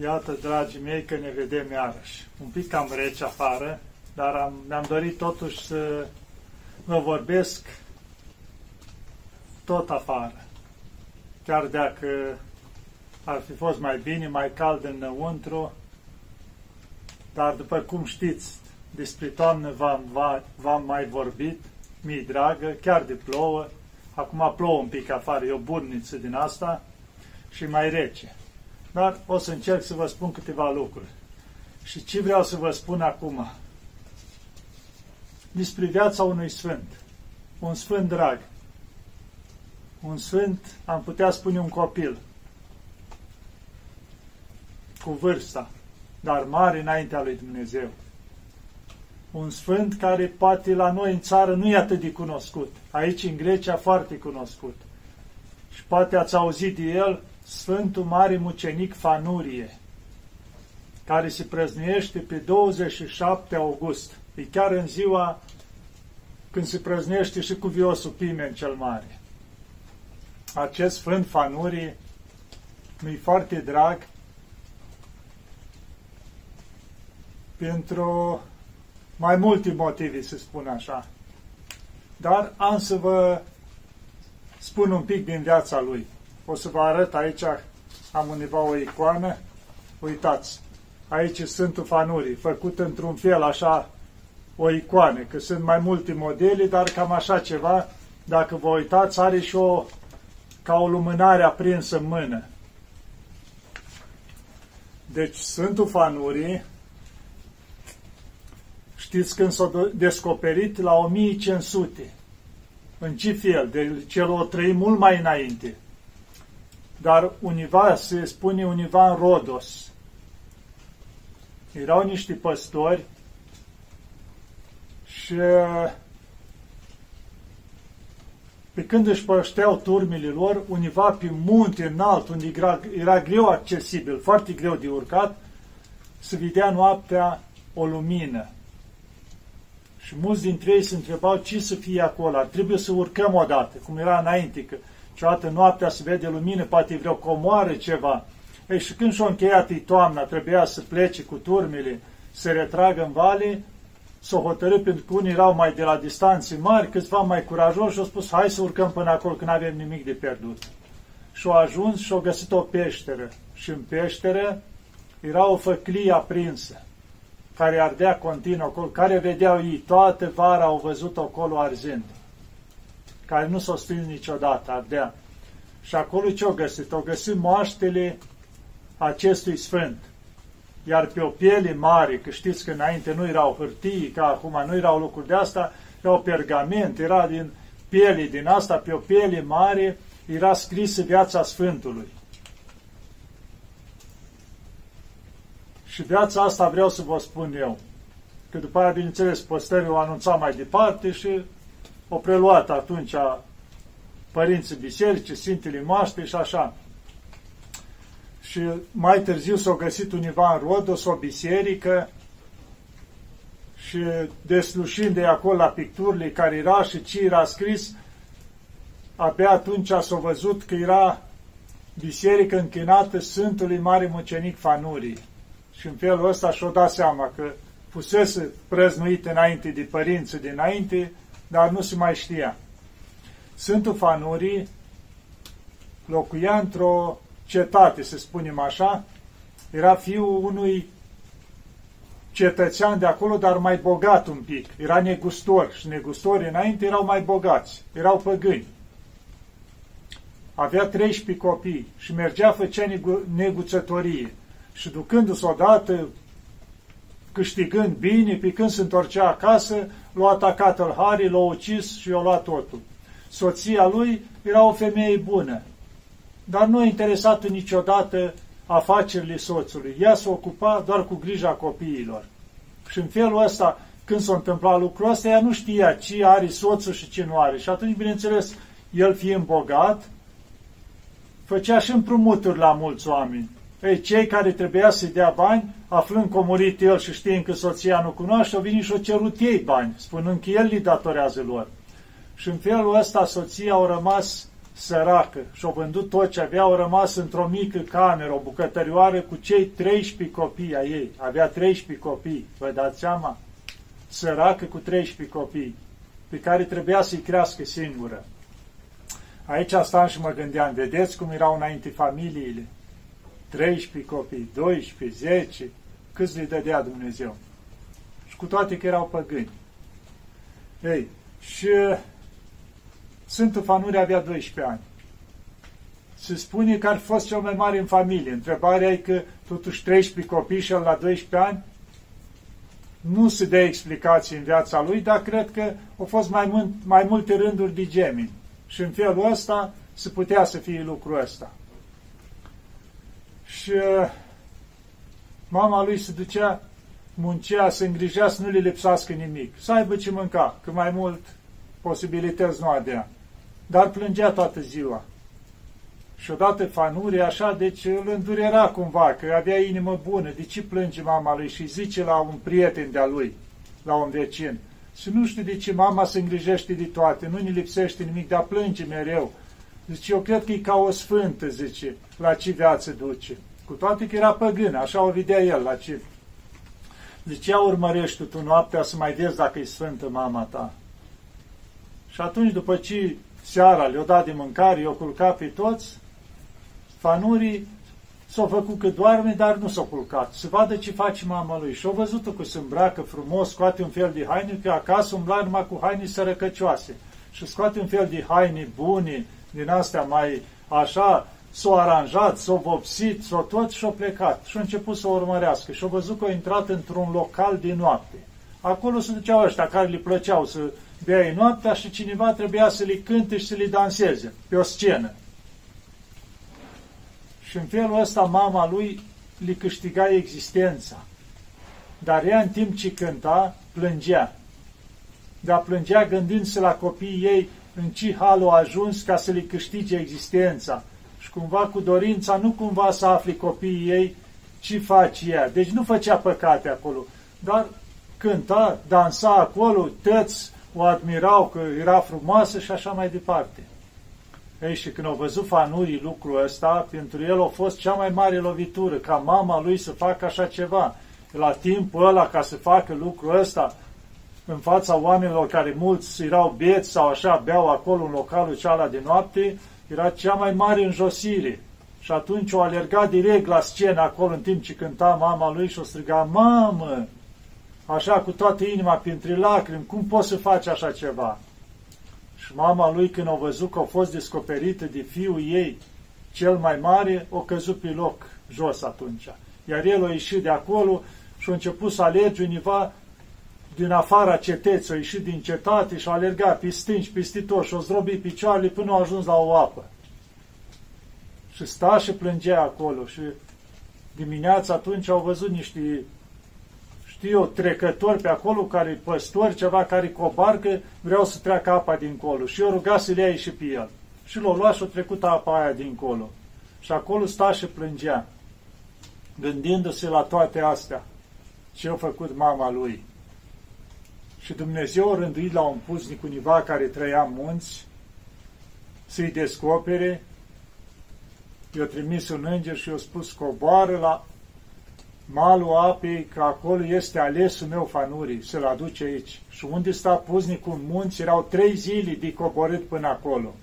Iată, dragii mei, că ne vedem iarăși. Un pic cam rece afară, dar am, mi-am dorit totuși să vă vorbesc tot afară. Chiar dacă ar fi fost mai bine, mai cald înăuntru, dar după cum știți, despre toamnă v-am mai vorbit, mi dragă, chiar de plouă, acum plouă un pic afară, e o burniță din asta și mai rece. Dar o să încerc să vă spun câteva lucruri. Și ce vreau să vă spun acum? Despre viața unui sfânt. Un sfânt drag. Un sfânt, am putea spune un copil. Cu vârsta, dar mare înaintea lui Dumnezeu. Un sfânt care poate la noi în țară nu e atât de cunoscut. Aici în Grecia foarte cunoscut. Și poate ați auzit de el Sfântul Mare Mucenic Fanurie, care se prăznuiește pe 27 august. E chiar în ziua când se prăznuiește și cu viosul Pimen cel Mare. Acest Sfânt Fanurie mi-e foarte drag pentru mai multe motive, să spun așa. Dar am să vă spun un pic din viața lui. O să vă arăt aici, am undeva o icoană. Uitați, aici Sfântul Fanurii, făcut într-un fel așa o icoană, că sunt mai multe modele, dar cam așa ceva, dacă vă uitați, are și o, ca o lumânare aprinsă în mână. Deci Sfântul Fanurii, știți când s-a descoperit la 1500. În ce fel? De celor trei mult mai înainte dar univa, se spune univa în Rodos. Erau niște păstori și pe când își pășteau turmile lor, univa pe munte înalt, unde era, era greu accesibil, foarte greu de urcat, se vedea noaptea o lumină. Și mulți dintre ei se întrebau ce să fie acolo, trebuie să urcăm odată, cum era înainte, că Ceodată noaptea se vede lumină, poate vreo comoară ceva. Ei, și când și-o încheiat toamna, trebuia să plece cu turmile, să retragă în vale, s-o hotărât pentru că unii erau mai de la distanțe mari, câțiva mai curajoși și au spus, hai să urcăm până acolo, că nu avem nimic de pierdut. Și-au ajuns și-au găsit o peșteră. Și în peșteră era o făclie aprinsă, care ardea continuu acolo, care vedeau ei, toată vara au văzut acolo arzând care nu s-au stins niciodată, ardea. Și acolo ce-au găsit? Au găsit moaștele acestui sfânt. Iar pe o piele mare, că știți că înainte nu erau hârtii, ca acum nu erau lucruri de asta, erau pergament, era din piele din asta, pe o piele mare, era scrisă viața Sfântului. Și viața asta vreau să vă spun eu. Că după aia, bineînțeles, păstării o anunța mai departe și o preluat atunci părinții bisericii, Sfintele Moaște și așa. Și mai târziu s-a găsit univa în Rodos o biserică și deslușind de acolo la picturile care era și ce era scris, abia atunci s-a văzut că era biserică închinată Sfântului Mare Mucenic Fanurii. Și în felul ăsta și-o dat seama că fusese prăznuit înainte de părinții dinainte, dar nu se mai știa. Sfântul Fanurii locuia într-o cetate, să spunem așa, era fiul unui cetățean de acolo, dar mai bogat un pic. Era negustor și negustorii înainte erau mai bogați, erau păgâni. Avea 13 copii și mergea, făcea neguțătorie. Și ducându-se odată câștigând bine, pe când se întorcea acasă, l-a atacat Hari, l-a ucis și i-a luat totul. Soția lui era o femeie bună, dar nu a interesat niciodată afacerile soțului. Ea se ocupa doar cu grija copiilor. Și în felul ăsta, când s-a întâmplat lucrul ăsta, ea nu știa ce are soțul și ce nu are. Și atunci, bineînțeles, el fiind bogat, făcea și împrumuturi la mulți oameni. Ei, cei care trebuia să-i dea bani, aflând că a murit el și știind că soția nu cunoaște, au venit și au cerut ei bani, spunând că el li datorează lor. Și în felul ăsta soția au rămas săracă și-au vândut tot ce avea, au rămas într-o mică cameră, o bucătărioară cu cei 13 copii a ei. Avea 13 copii, vă dați seama? Săracă cu 13 copii, pe care trebuia să-i crească singură. Aici stam și mă gândeam, vedeți cum erau înainte familiile? 13 copii, 12, 10, câți le dădea Dumnezeu? Și cu toate că erau păgâni. Ei, și Sfântul Fanuri avea 12 ani. Se spune că ar fi fost cel mai mare în familie. Întrebarea e că totuși 13 copii și el la 12 ani nu se dă explicații în viața lui, dar cred că au fost mai, mult, mai multe rânduri de gemeni. Și în felul ăsta se putea să fie lucrul ăsta. Și uh, mama lui se ducea, muncea, se îngrижea să nu le lipsească nimic, să aibă ce mânca, că mai mult posibilități nu avea dar plângea toată ziua. Și odată fanuri așa, deci îl îndurera cumva, că avea inimă bună. De ce plânge mama lui? Și zice la un prieten de-a lui, la un vecin. Și nu știu de ce mama se îngrijește de toate, nu ne lipsește nimic, dar plânge mereu. Zice, eu cred că e ca o sfântă, zice, la ce viață duce. Cu toate că era păgân, așa o vedea el, la ce. Zice, ia urmărești tu noaptea să mai vezi dacă e sfântă mama ta. Și atunci, după ce seara le-o dat de mâncare, i-o culcat pe toți, fanurii s-au făcut că doarme, dar nu s-au culcat. Să vadă ce face mama lui. Și-au văzut-o că se îmbracă frumos, scoate un fel de haine, că acasă umbla numai cu haine sărăcăcioase. Și scoate un fel de haine bune, din astea mai așa, s-au aranjat, s-au vopsit, s-au tot și-au plecat. Și-au început să o urmărească. Și-au văzut că au intrat într-un local de noapte. Acolo se duceau ăștia care le plăceau să beai noaptea și cineva trebuia să le cânte și să le danseze pe o scenă. Și în felul ăsta mama lui le câștiga existența. Dar ea în timp ce cânta, plângea. Dar plângea gândindu-se la copiii ei în ce hal au ajuns ca să le câștige existența. Și cumva cu dorința nu cumva să afli copiii ei ce face ea. Deci nu făcea păcate acolo, dar cânta, dansa acolo, tăți o admirau că era frumoasă și așa mai departe. Ei, și când au văzut fanurii lucrul ăsta, pentru el a fost cea mai mare lovitură, ca mama lui să facă așa ceva. La timpul ăla, ca să facă lucrul ăsta, în fața oamenilor care mulți erau bieți sau așa, beau acolo în localul ceala de noapte, era cea mai mare înjosire. Și atunci o alerga direct la scenă acolo în timp ce cânta mama lui și o striga, Mamă, așa cu toată inima, printre lacrimi, cum poți să faci așa ceva? Și mama lui, când a văzut că a fost descoperită de fiul ei, cel mai mare, o căzut pe loc jos atunci. Iar el a ieșit de acolo și a început să alerge univa din afara cetății, a ieșit din cetate și a alergat pe stânci, pe tot și a zdrobit picioarele până a ajuns la o apă. Și sta și plângea acolo și dimineața atunci au văzut niște știu eu, trecători pe acolo, care păstori, ceva care cu o barcă vreau să treacă apa dincolo. Și eu ruga să le ia și pe el. Și l-o lua și o trecut apa aia dincolo. Și acolo sta și plângea, gândindu-se la toate astea. Ce a făcut mama lui. Și Dumnezeu a rânduit la un puznic univa care trăia în munți, să-i descopere, i-a trimis un înger și i-a spus, coboară la malul apei, că acolo este alesul meu fanurii, să-l aduce aici. Și unde sta puznicul în munți, erau trei zile de coborât până acolo.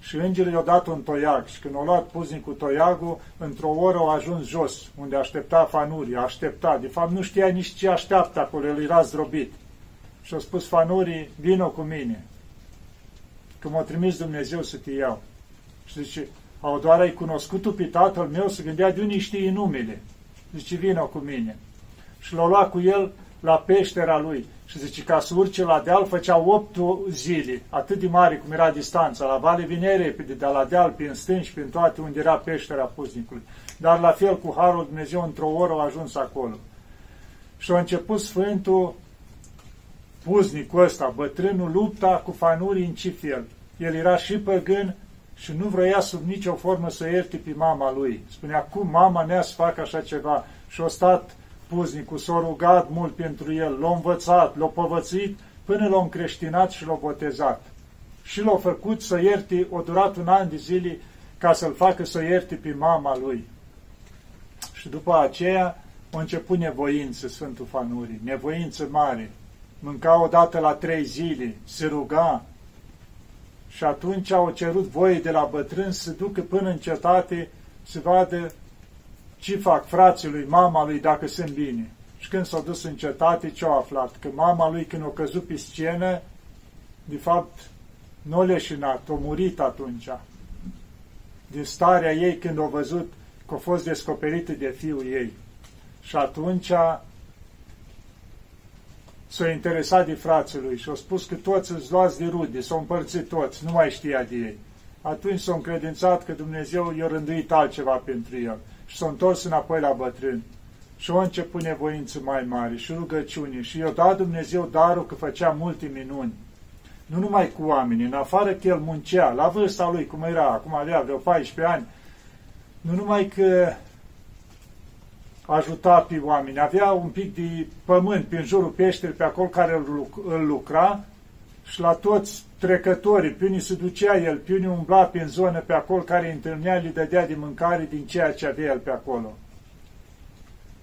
Și îngerul i-a dat un toiag și când a luat puznicul toiagul, într-o oră a ajuns jos, unde aștepta fanurii, aștepta. De fapt nu știa nici ce așteaptă acolo, el era zdrobit. Și a spus fanurii, vină cu mine, că m-a trimis Dumnezeu să te iau. Și zice, au doar ai cunoscut pe tatăl meu, să gândea de unde știi numele. Zice, vină cu mine. Și l-a luat cu el la peștera lui. Și zice, ca să urce la deal, făcea opt zile, atât de mare cum era distanța. La vale vine repede, de la deal, prin stânci, prin toate, unde era peștera puznicului. Dar la fel, cu Harul Dumnezeu, într-o oră a ajuns acolo. Și a început Sfântul puznicul ăsta, bătrânul, lupta cu fanurii în ce fel. El era și păgân și nu vrea sub nicio formă să ierte pe mama lui. Spunea, cum mama mea să facă așa ceva? Și a stat puznicul, s-a rugat mult pentru el, l-a învățat, l-a povățuit, până l-a încreștinat și l-a botezat. și l-a făcut să ierte, o durat un an de zile ca să-l facă să ierte pe mama lui. Și după aceea a început nevoință Sfântul Fanurii, nevoință mare. Mânca odată la trei zile, se ruga, și atunci au cerut voie de la bătrân să ducă până în cetate să vadă ce fac frații lui, mama lui, dacă sunt bine. Și când s-a dus în cetate, ce-au aflat? Că mama lui, când a căzut pe scenă, de fapt, nu leșinat, a murit atunci. Din starea ei, când a văzut că a fost descoperită de fiul ei. Și atunci s-a interesat de frații lui și a spus că toți îți luați de rude, s-au împărțit toți, nu mai știa de ei. Atunci s-a încredințat că Dumnezeu i-a rânduit altceva pentru el și s-a întors înapoi la bătrân. Și a început nevoință mai mare și rugăciuni și i-a dat Dumnezeu darul că făcea multe minuni. Nu numai cu oamenii, în afară că el muncea, la vârsta lui, cum era, acum avea vreo 14 ani, nu numai că ajuta pe oameni. Avea un pic de pământ prin jurul peșterii pe acolo care îl lucra și la toți trecătorii, pe unii se ducea el, pe unii umbla prin zonă pe acolo care îi întâlnea, le dădea de mâncare din ceea ce avea el pe acolo.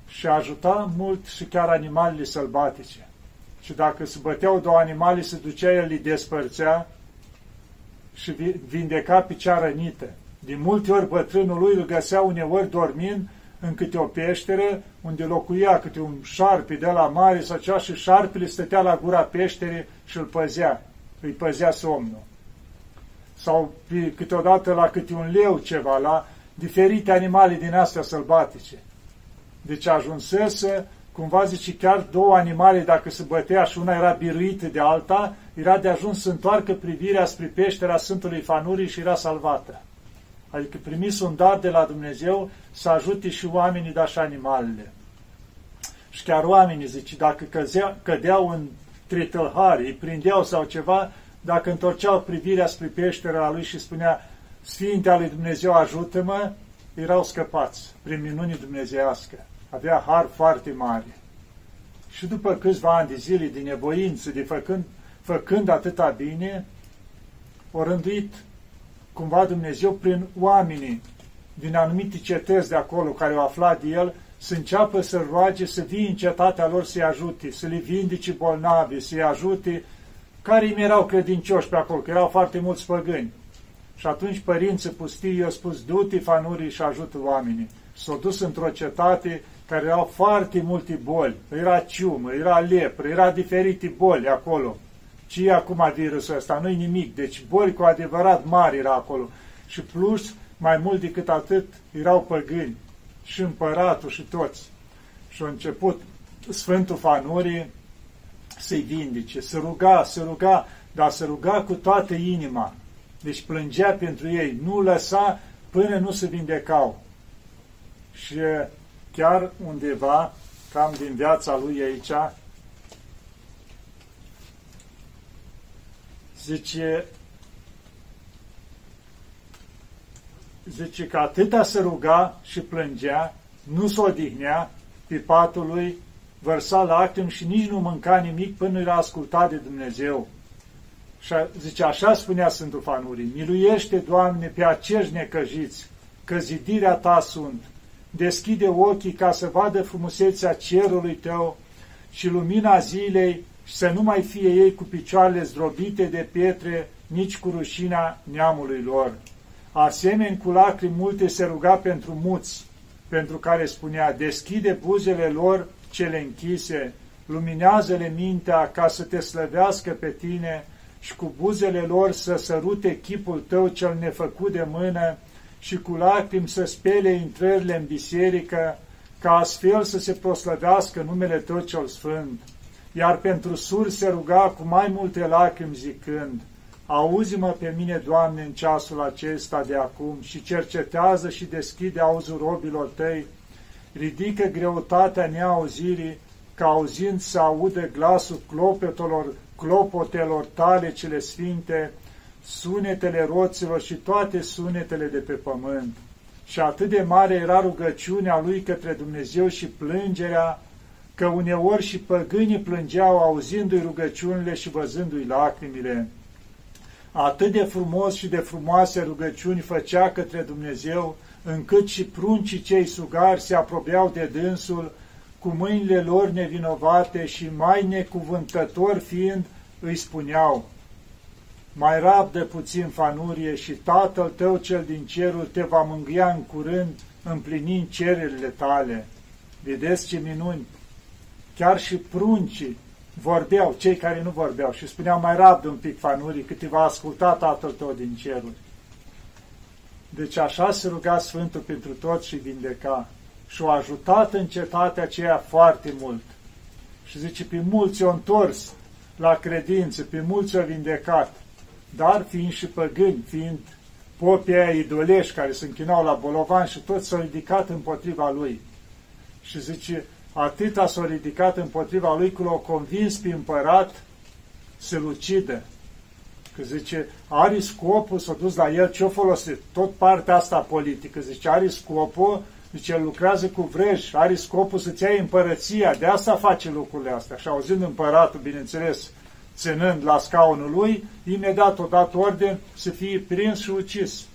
Și ajuta mult și chiar animalele sălbatice. Și dacă se băteau două animale, se ducea el, le despărțea și vindeca pe cea rănită. De multe ori bătrânul lui îl găsea uneori dormind în câte o peșteră unde locuia câte un șarpe de la mare sau cea și șarpele stătea la gura peșterii și îl păzea, îi păzea somnul. Sau câteodată la câte un leu ceva, la diferite animale din astea sălbatice. Deci ajunsese, cumva zice, chiar două animale, dacă se bătea și una era biruită de alta, era de ajuns să întoarcă privirea spre peștera Sfântului Fanurii și era salvată. Adică primis un dar de la Dumnezeu să ajute și oamenii, dar și animalele. Și chiar oamenii, zice, dacă căzea, cădeau în tritălhari, îi prindeau sau ceva, dacă întorceau privirea spre peștera lui și spunea, Sfintea lui Dumnezeu ajută-mă, erau scăpați prin minunii dumnezeiască. Avea har foarte mare. Și după câțiva ani de zile de nevoință, de făcând, făcând atâta bine, o rânduit cumva Dumnezeu prin oamenii din anumite cetăți de acolo care au aflat de el, să înceapă să roage să vii în cetatea lor să-i ajute, să le vindece bolnavi, să-i ajute care îmi erau credincioși pe acolo, că erau foarte mulți păgâni. Și atunci părinții pustii i-au spus, du-te fanurii și ajută oamenii. S-au dus într-o cetate care erau foarte multe boli. Era ciumă, era lepră, era diferite boli acolo ce e acum virusul ăsta? Nu-i nimic. Deci boli cu adevărat mari era acolo. Și plus, mai mult decât atât, erau păgâni. Și împăratul și toți. Și a început Sfântul Fanurii să-i vindece, să ruga, să ruga, dar să ruga cu toată inima. Deci plângea pentru ei, nu lăsa până nu se vindecau. Și chiar undeva, cam din viața lui aici, zice, zice că atâta se ruga și plângea, nu se odihnea pe patul lui, vărsa lacrimi și nici nu mânca nimic până era ascultat de Dumnezeu. Și zice, așa spunea Sfântul Fanurii, miluiește, Doamne, pe acești necăjiți, că zidirea Ta sunt. Deschide ochii ca să vadă frumusețea cerului Tău și lumina zilei și să nu mai fie ei cu picioarele zdrobite de pietre, nici cu rușina neamului lor. Asemeni cu lacrimi multe se ruga pentru muți, pentru care spunea, deschide buzele lor cele închise, luminează-le mintea ca să te slăvească pe tine și cu buzele lor să sărute chipul tău cel nefăcut de mână și cu lacrimi să spele intrările în biserică, ca astfel să se proslăvească numele tău cel sfânt iar pentru suri se ruga cu mai multe lacrimi zicând, Auzi-mă pe mine, Doamne, în ceasul acesta de acum și cercetează și deschide auzul robilor tăi, ridică greutatea neauzirii, ca auzind să audă glasul clopetelor, clopotelor tale cele sfinte, sunetele roților și toate sunetele de pe pământ. Și atât de mare era rugăciunea lui către Dumnezeu și plângerea că uneori și păgânii plângeau auzindu-i rugăciunile și văzându-i lacrimile. atât de frumos și de frumoase rugăciuni făcea către Dumnezeu, încât și pruncii cei sugari se apropiau de dânsul, cu mâinile lor nevinovate și mai necuvântători fiind, îi spuneau, mai rabdă puțin fanurie și Tatăl tău cel din cerul te va mângâia în curând, împlinind cererile tale. Vedeți ce minuni! Chiar și pruncii vorbeau, cei care nu vorbeau, și spuneau mai rabdă un pic fanurii, cât te va asculta Tatăl tău din cerul. Deci așa se ruga Sfântul pentru toți și vindeca. Și o ajutat în cetatea aceea foarte mult. Și zice, pe mulți o întors la credință, pe mulți o vindecat, dar fiind și păgâni, fiind popii aia idolești care se închinau la bolovan și toți s-au ridicat împotriva lui. Și zice, atâta s-au ridicat împotriva lui că l-au convins pe împărat să-l ucidă. Că zice, are scopul, s-a dus la el, ce-o folosit? Tot partea asta politică. Zice, are scopul, zice, el lucrează cu vrej, are scopul să-ți iei împărăția, de asta face lucrurile astea. Și auzind împăratul, bineînțeles, ținând la scaunul lui, imediat o dat orden să fie prins și ucis.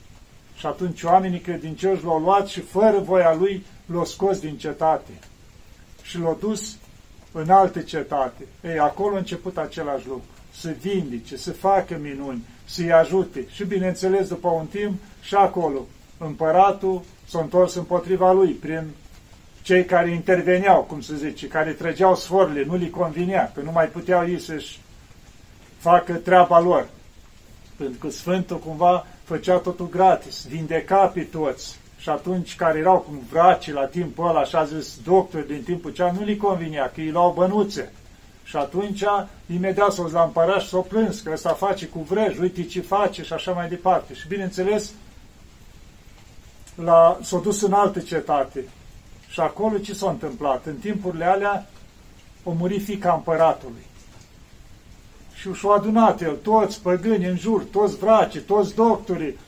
Și atunci oamenii credincioși l-au luat și fără voia lui l-au scos din cetate și l-au dus în alte cetate. Ei, acolo a început același lucru. Să vindice, să facă minuni, să-i ajute. Și bineînțeles, după un timp, și acolo, împăratul s-a întors împotriva lui, prin cei care interveneau, cum se zice, care trăgeau sforile, nu li convinea, că nu mai puteau ei să-și facă treaba lor. Pentru că Sfântul cumva făcea totul gratis, vindeca pe toți. Și atunci care erau cum vraci la timpul ăla, așa zis doctori din timpul cea, nu li convinea, că îi luau bănuțe. Și atunci, imediat s-o la împărat și s-o plâns, că ăsta face cu vrej, uite ce face și așa mai departe. Și bineînțeles, s-a dus în alte cetate. Și acolo ce s-a întâmplat? În timpurile alea, o muri fica împăratului și și-au adunat el, toți păgâni în jur, toți vraci, toți doctorii,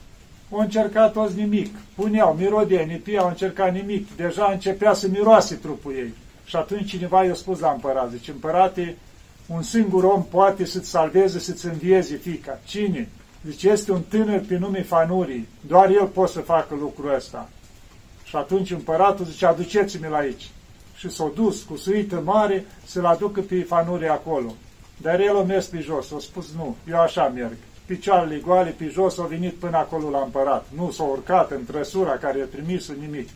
au încercat toți nimic. Puneau mirodenii, pia, au încercat nimic. Deja începea să miroase trupul ei. Și atunci cineva i-a spus la împărat, zice, împărate, un singur om poate să-ți salveze, să-ți învieze fica. Cine? Zice, este un tânăr pe nume Fanurii. Doar el poate să facă lucrul ăsta. Și atunci împăratul zice, aduceți-mi-l aici. Și s-a dus cu suită mare să-l aducă pe Fanurii acolo. Dar el a mers pe jos, a spus nu, eu așa merg. Picioarele goale pe jos au venit până acolo la împărat. Nu s-a urcat în trăsura care a trimis nimic.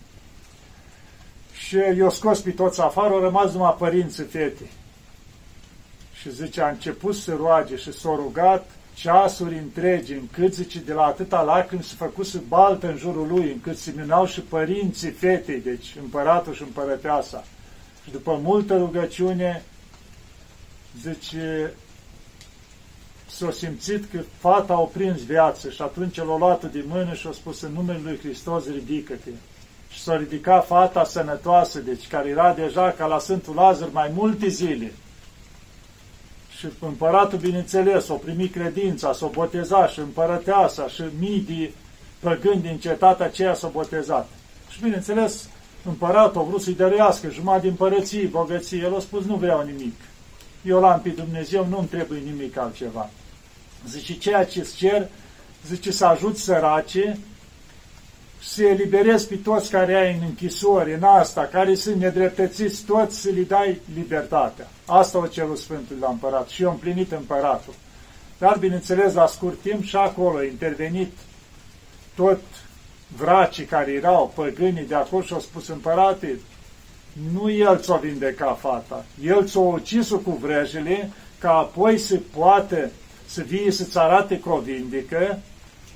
Și i-a scos pe toți afară, au rămas numai părinții fete. Și zice, a început să roage și s-a rugat ceasuri întregi, încât, zice, de la atâta lacrimi se făcuse baltă în jurul lui, încât se minau și părinții fetei, deci împăratul și împărăteasa. Și după multă rugăciune, zice, s-a simțit că fata a prins viață și atunci l-a luat de mână și a spus în numele lui Hristos, ridică-te. Și s-a ridicat fata sănătoasă, deci care era deja ca la Sfântul Lazar mai multe zile. Și împăratul, bineînțeles, a primit credința, s-a botezat și împărăteasa și mii de păgâni din cetatea aceea s-au botezat. Și bineînțeles, împăratul a vrut să-i dărească jumătate din împărății, bogății. El a spus, nu vreau nimic eu l-am pe Dumnezeu, nu-mi trebuie nimic altceva. Zice, ceea ce îți cer, zice, să ajut sărace, să eliberezi pe toți care ai în închisori, în asta, care sunt nedreptățiți, toți să li dai libertatea. Asta o cerul Sfântul la împărat și eu împlinit împăratul. Dar, bineînțeles, la scurt timp și acolo a intervenit tot vracii care erau păgânii de acolo și au spus, împărate, nu el ți-o vindeca fata, el ți-o ucis cu vrejele, ca apoi să poată să vie să-ți arate că o vindecă,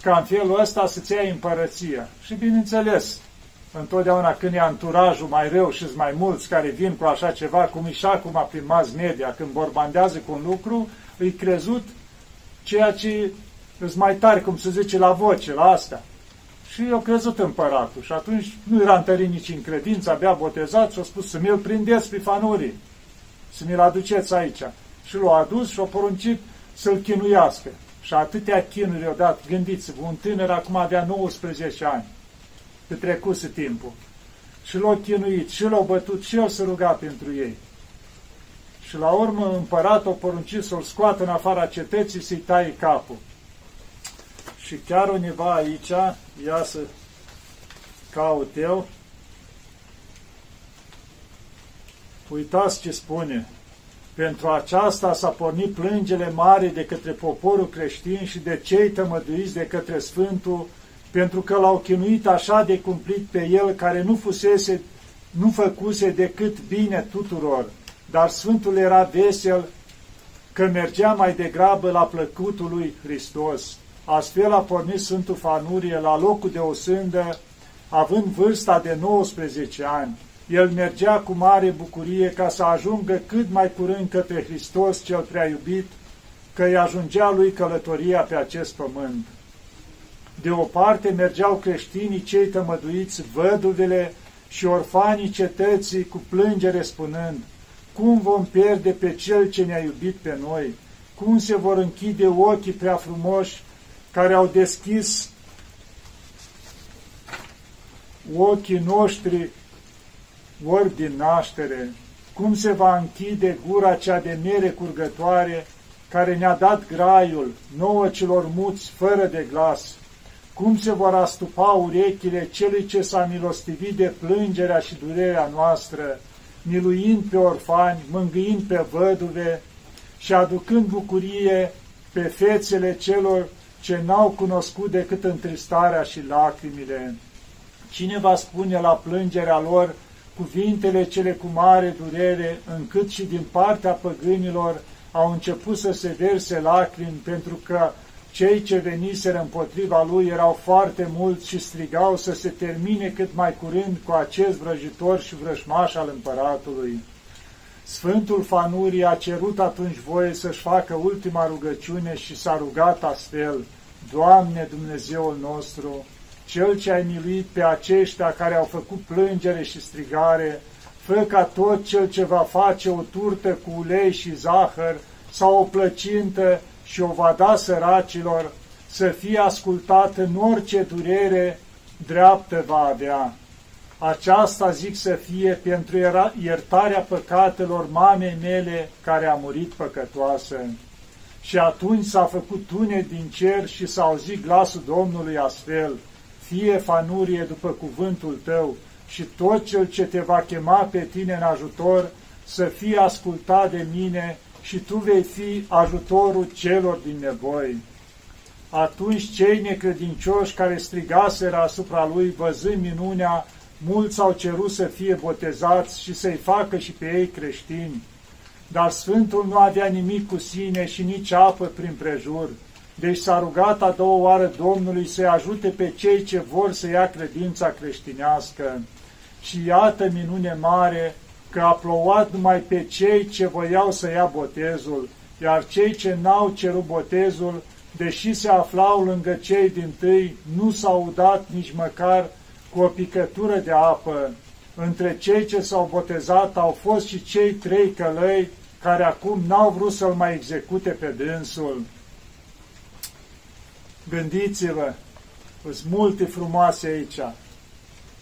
ca în felul ăsta să-ți iei împărăția. Și bineînțeles, întotdeauna când e anturajul mai rău și mai mulți care vin cu așa ceva, cum e și acum prin mass media, când borbandează cu un lucru, îi crezut ceea ce îți mai tare, cum se zice, la voce, la asta. Și eu crezut împăratul. Și atunci nu era întărit nici în credință, abia botezat și a spus să mi-l prindeți pe fanurii, să mi-l aduceți aici. Și l-a adus și a poruncit să-l chinuiască. Și atâtea chinuri i-au dat, gândiți-vă, un tânăr acum avea 19 ani, pe trecuse timpul. Și l-au chinuit, și l-au bătut, și el să ruga pentru ei. Și la urmă împăratul a poruncit să-l scoată în afara cetății să-i taie capul. Și chiar undeva aici, ia să caut eu, uitați ce spune, pentru aceasta s-a pornit plângele mare de către poporul creștin și de cei tămăduiți de către Sfântul, pentru că l-au chinuit așa de cumplit pe el, care nu fusese, nu făcuse decât bine tuturor. Dar Sfântul era vesel că mergea mai degrabă la plăcutul lui Hristos. Astfel a pornit Sfântul Fanurie la locul de o sândă, având vârsta de 19 ani. El mergea cu mare bucurie ca să ajungă cât mai curând către Hristos cel prea iubit, că îi ajungea lui călătoria pe acest pământ. De o parte mergeau creștinii cei tămăduiți, văduvele și orfanii cetății cu plângere spunând, cum vom pierde pe Cel ce ne-a iubit pe noi? Cum se vor închide ochii prea frumoși care au deschis ochii noștri ori din naștere? Cum se va închide gura cea de mere curgătoare care ne-a dat graiul, nouă celor muți, fără de glas? Cum se vor astupa urechile celui ce s-a milostivit de plângerea și durerea noastră, miluind pe orfani, mângâind pe văduve și aducând bucurie pe fețele celor ce n-au cunoscut decât întristarea și lacrimile. Cine va spune la plângerea lor cuvintele cele cu mare durere, încât și din partea păgânilor au început să se verse lacrimi, pentru că cei ce veniseră împotriva lui erau foarte mulți și strigau să se termine cât mai curând cu acest vrăjitor și vrăjmaș al împăratului. Sfântul Fanurii a cerut atunci voie să-și facă ultima rugăciune și s-a rugat astfel, Doamne Dumnezeul nostru, Cel ce ai miluit pe aceștia care au făcut plângere și strigare, fă ca tot cel ce va face o turtă cu ulei și zahăr sau o plăcintă și o va da săracilor, să fie ascultat în orice durere dreaptă va avea. Aceasta zic să fie pentru iertarea păcatelor mamei mele care a murit păcătoasă. Și atunci s-a făcut tune din cer și s-a auzit glasul Domnului astfel, fie fanurie după cuvântul tău și tot cel ce te va chema pe tine în ajutor să fie ascultat de mine și tu vei fi ajutorul celor din nevoi. Atunci cei necredincioși care strigaseră asupra lui, văzând minunea, mulți au cerut să fie botezați și să-i facă și pe ei creștini. Dar Sfântul nu avea nimic cu sine și nici apă prin prejur, deci s-a rugat a doua oară Domnului să-i ajute pe cei ce vor să ia credința creștinească. Și iată minune mare, că a plouat numai pe cei ce voiau să ia botezul, iar cei ce n-au cerut botezul, deși se aflau lângă cei din tâi, nu s-au udat nici măcar cu o picătură de apă. Între cei ce s-au botezat au fost și cei trei călăi care acum n-au vrut să-l mai execute pe dânsul. Gândiți-vă, sunt multe frumoase aici.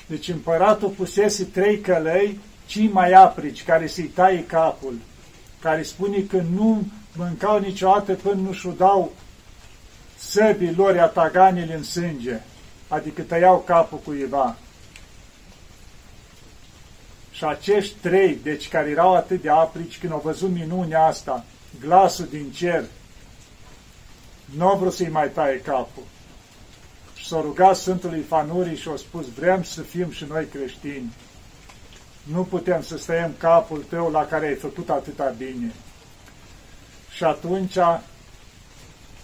Deci împăratul pusese trei călăi cei mai aprici care să-i taie capul, care spune că nu mâncau niciodată până nu-și udau săbii lor ataganele în sânge, adică tăiau capul cuiva. Și acești trei, deci care erau atât de aprici, când au văzut minunea asta, glasul din cer, nu au vrut să-i mai taie capul. Și s-au rugat Sfântului Fanurii și au spus, vrem să fim și noi creștini nu putem să stăiem capul tău la care ai făcut atâta bine. Și atunci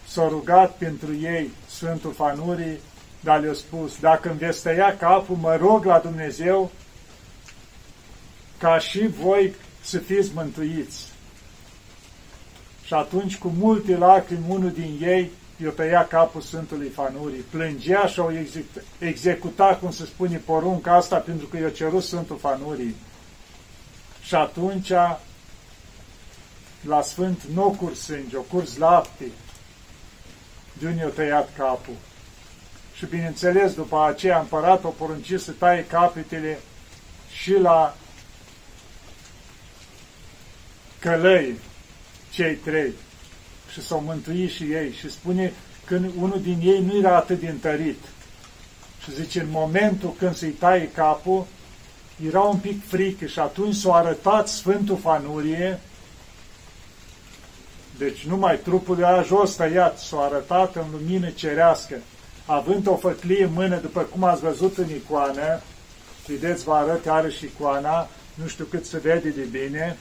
s-a rugat pentru ei Sfântul Fanurii, dar le-a spus, dacă îmi veți tăia capul, mă rog la Dumnezeu ca și voi să fiți mântuiți. Și atunci, cu multe lacrimi, unul din ei i-o tăia capul Sfântului Fanurii. Plângea și o executa, cum se spune, porunca asta pentru că i-a cerut Sfântul Fanurii. Și atunci, la Sfânt nu o curs sânge, o curs lapte. De unde i-a tăiat capul. Și bineînțeles, după aceea împăratul a poruncit să taie capetele și la călăi, cei trei și s-au mântuit și ei. Și spune când unul din ei nu era atât de întărit. Și zice, în momentul când să-i taie capul, era un pic frică și atunci s-a arătat Sfântul Fanurie, deci numai trupul de jos tăiat s-a arătat în lumină cerească, având o făclie în mână, după cum ați văzut în icoană, vedeți, vă arăt iarăși și icoana, nu știu cât se vede de bine,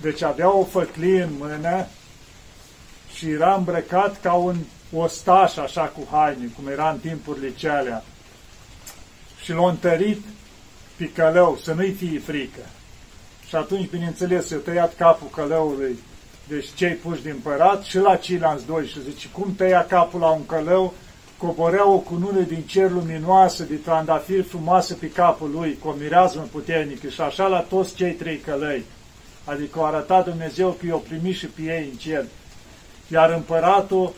deci avea o făclie în mână și era îmbrăcat ca un ostaș, așa, cu haine, cum era în timpurile celea. Și l-a întărit pe călău, să nu-i fie frică. Și atunci, bineînțeles, s-a tăiat capul călăului, deci cei puși din părat, și la ceilalți doi. Și zice, cum tăia capul la un călău, coborea o cunună din cer luminoasă, de trandafir frumoasă pe capul lui, cu o mireazmă puternică și așa la toți cei trei călăi. Adică a arătat Dumnezeu că i-o primit și pe ei în cer. Iar împăratul,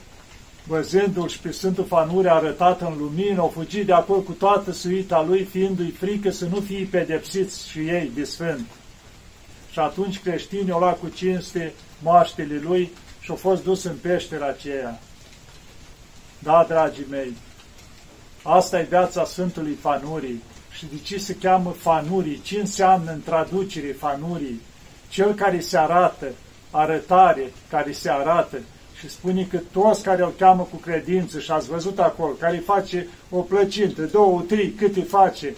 văzându-l și pe Sfântul Fanure arătat în lumină, au fugit de acolo cu toată suita lui, fiindu-i frică să nu fie pedepsiți și ei de sfânt. Și atunci creștinii au luat cu cinste moaștele lui și au fost dus în peștera aceea. Da, dragii mei, asta e viața Sfântului Fanurii. Și de ce se cheamă Fanurii? Ce înseamnă în traducere Fanurii? Cel care se arată, arătare, care se arată. Și spune că toți care îl cheamă cu credință și ați văzut acolo, care face o plăcintă, două, trei, câte face,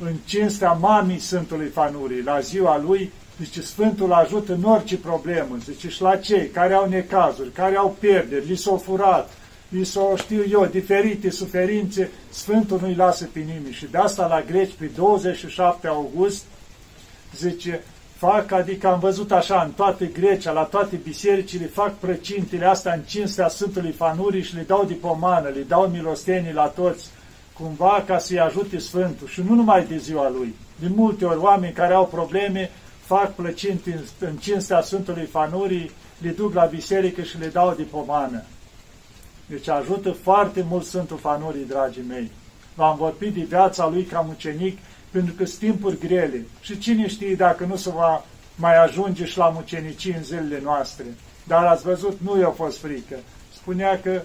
în cinstea mamii Sfântului Fanurii, la ziua lui, Zice, Sfântul ajută în orice problemă. Zice, și la cei care au necazuri, care au pierderi, li s-au furat, li s-au, știu eu, diferite suferințe, Sfântul nu-i lasă pe nimeni. Și de asta la greci, pe 27 august, zice, fac, adică am văzut așa în toate Grecia, la toate bisericile, fac prăcintele astea în cinstea Sfântului Fanurii și le dau de pomană, le dau milostenii la toți, cumva ca să-i ajute Sfântul. Și nu numai de ziua lui. De multe ori oameni care au probleme fac plăcinti în, în cinstea Sfântului Fanurii, le duc la biserică și le dau de pomană. Deci ajută foarte mult Sfântul Fanurii, dragii mei. V-am vorbit de viața lui ca mucenic, pentru că sunt timpuri grele. Și cine știe dacă nu se va mai ajunge și la mucenicii în zilele noastre. Dar ați văzut, nu i-a fost frică. Spunea că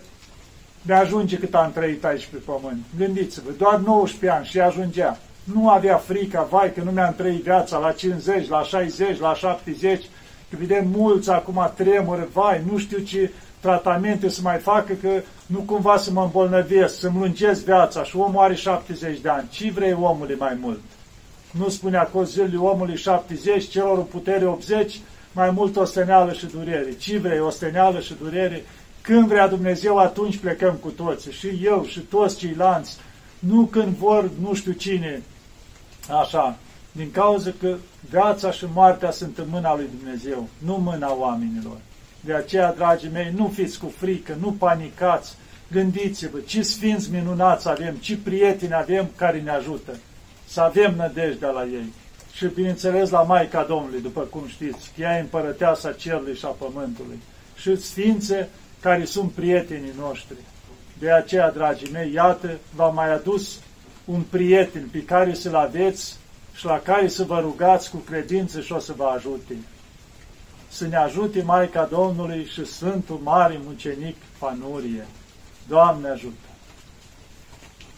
de ajunge cât am trăit aici pe pământ. Gândiți-vă, doar 19 ani și ajungea. Nu avea frică, vai, că nu mi-am trăit viața la 50, la 60, la 70, că vedem mulți acum tremură, vai, nu știu ce tratamente să mai facă, că nu cumva să mă îmbolnăvesc, să-mi lungesc viața și omul are 70 de ani. Ce vrei omului mai mult? Nu spune acolo zilele omului 70, celor în putere 80, mai mult osteneală și durere. Ce vrei, osteneală și durere? Când vrea Dumnezeu, atunci plecăm cu toți. Și eu și toți ceilalți. Nu când vor nu știu cine Așa, din cauza că viața și moartea sunt în mâna lui Dumnezeu, nu mâna oamenilor. De aceea, dragii mei, nu fiți cu frică, nu panicați, gândiți-vă ce sfinți minunați avem, ce prieteni avem care ne ajută. Să avem nădejdea la ei. Și, bineînțeles, la Maica Domnului, după cum știți, ea e împărăteasa cerului și a pământului. Și sfințe care sunt prietenii noștri. De aceea, dragii mei, iată, v-am mai adus un prieten pe care să-l aveți și la care să vă rugați cu credință și o să vă ajute. Să ne ajute Maica Domnului și Sfântul Mare Mucenic Panurie. Doamne ajută!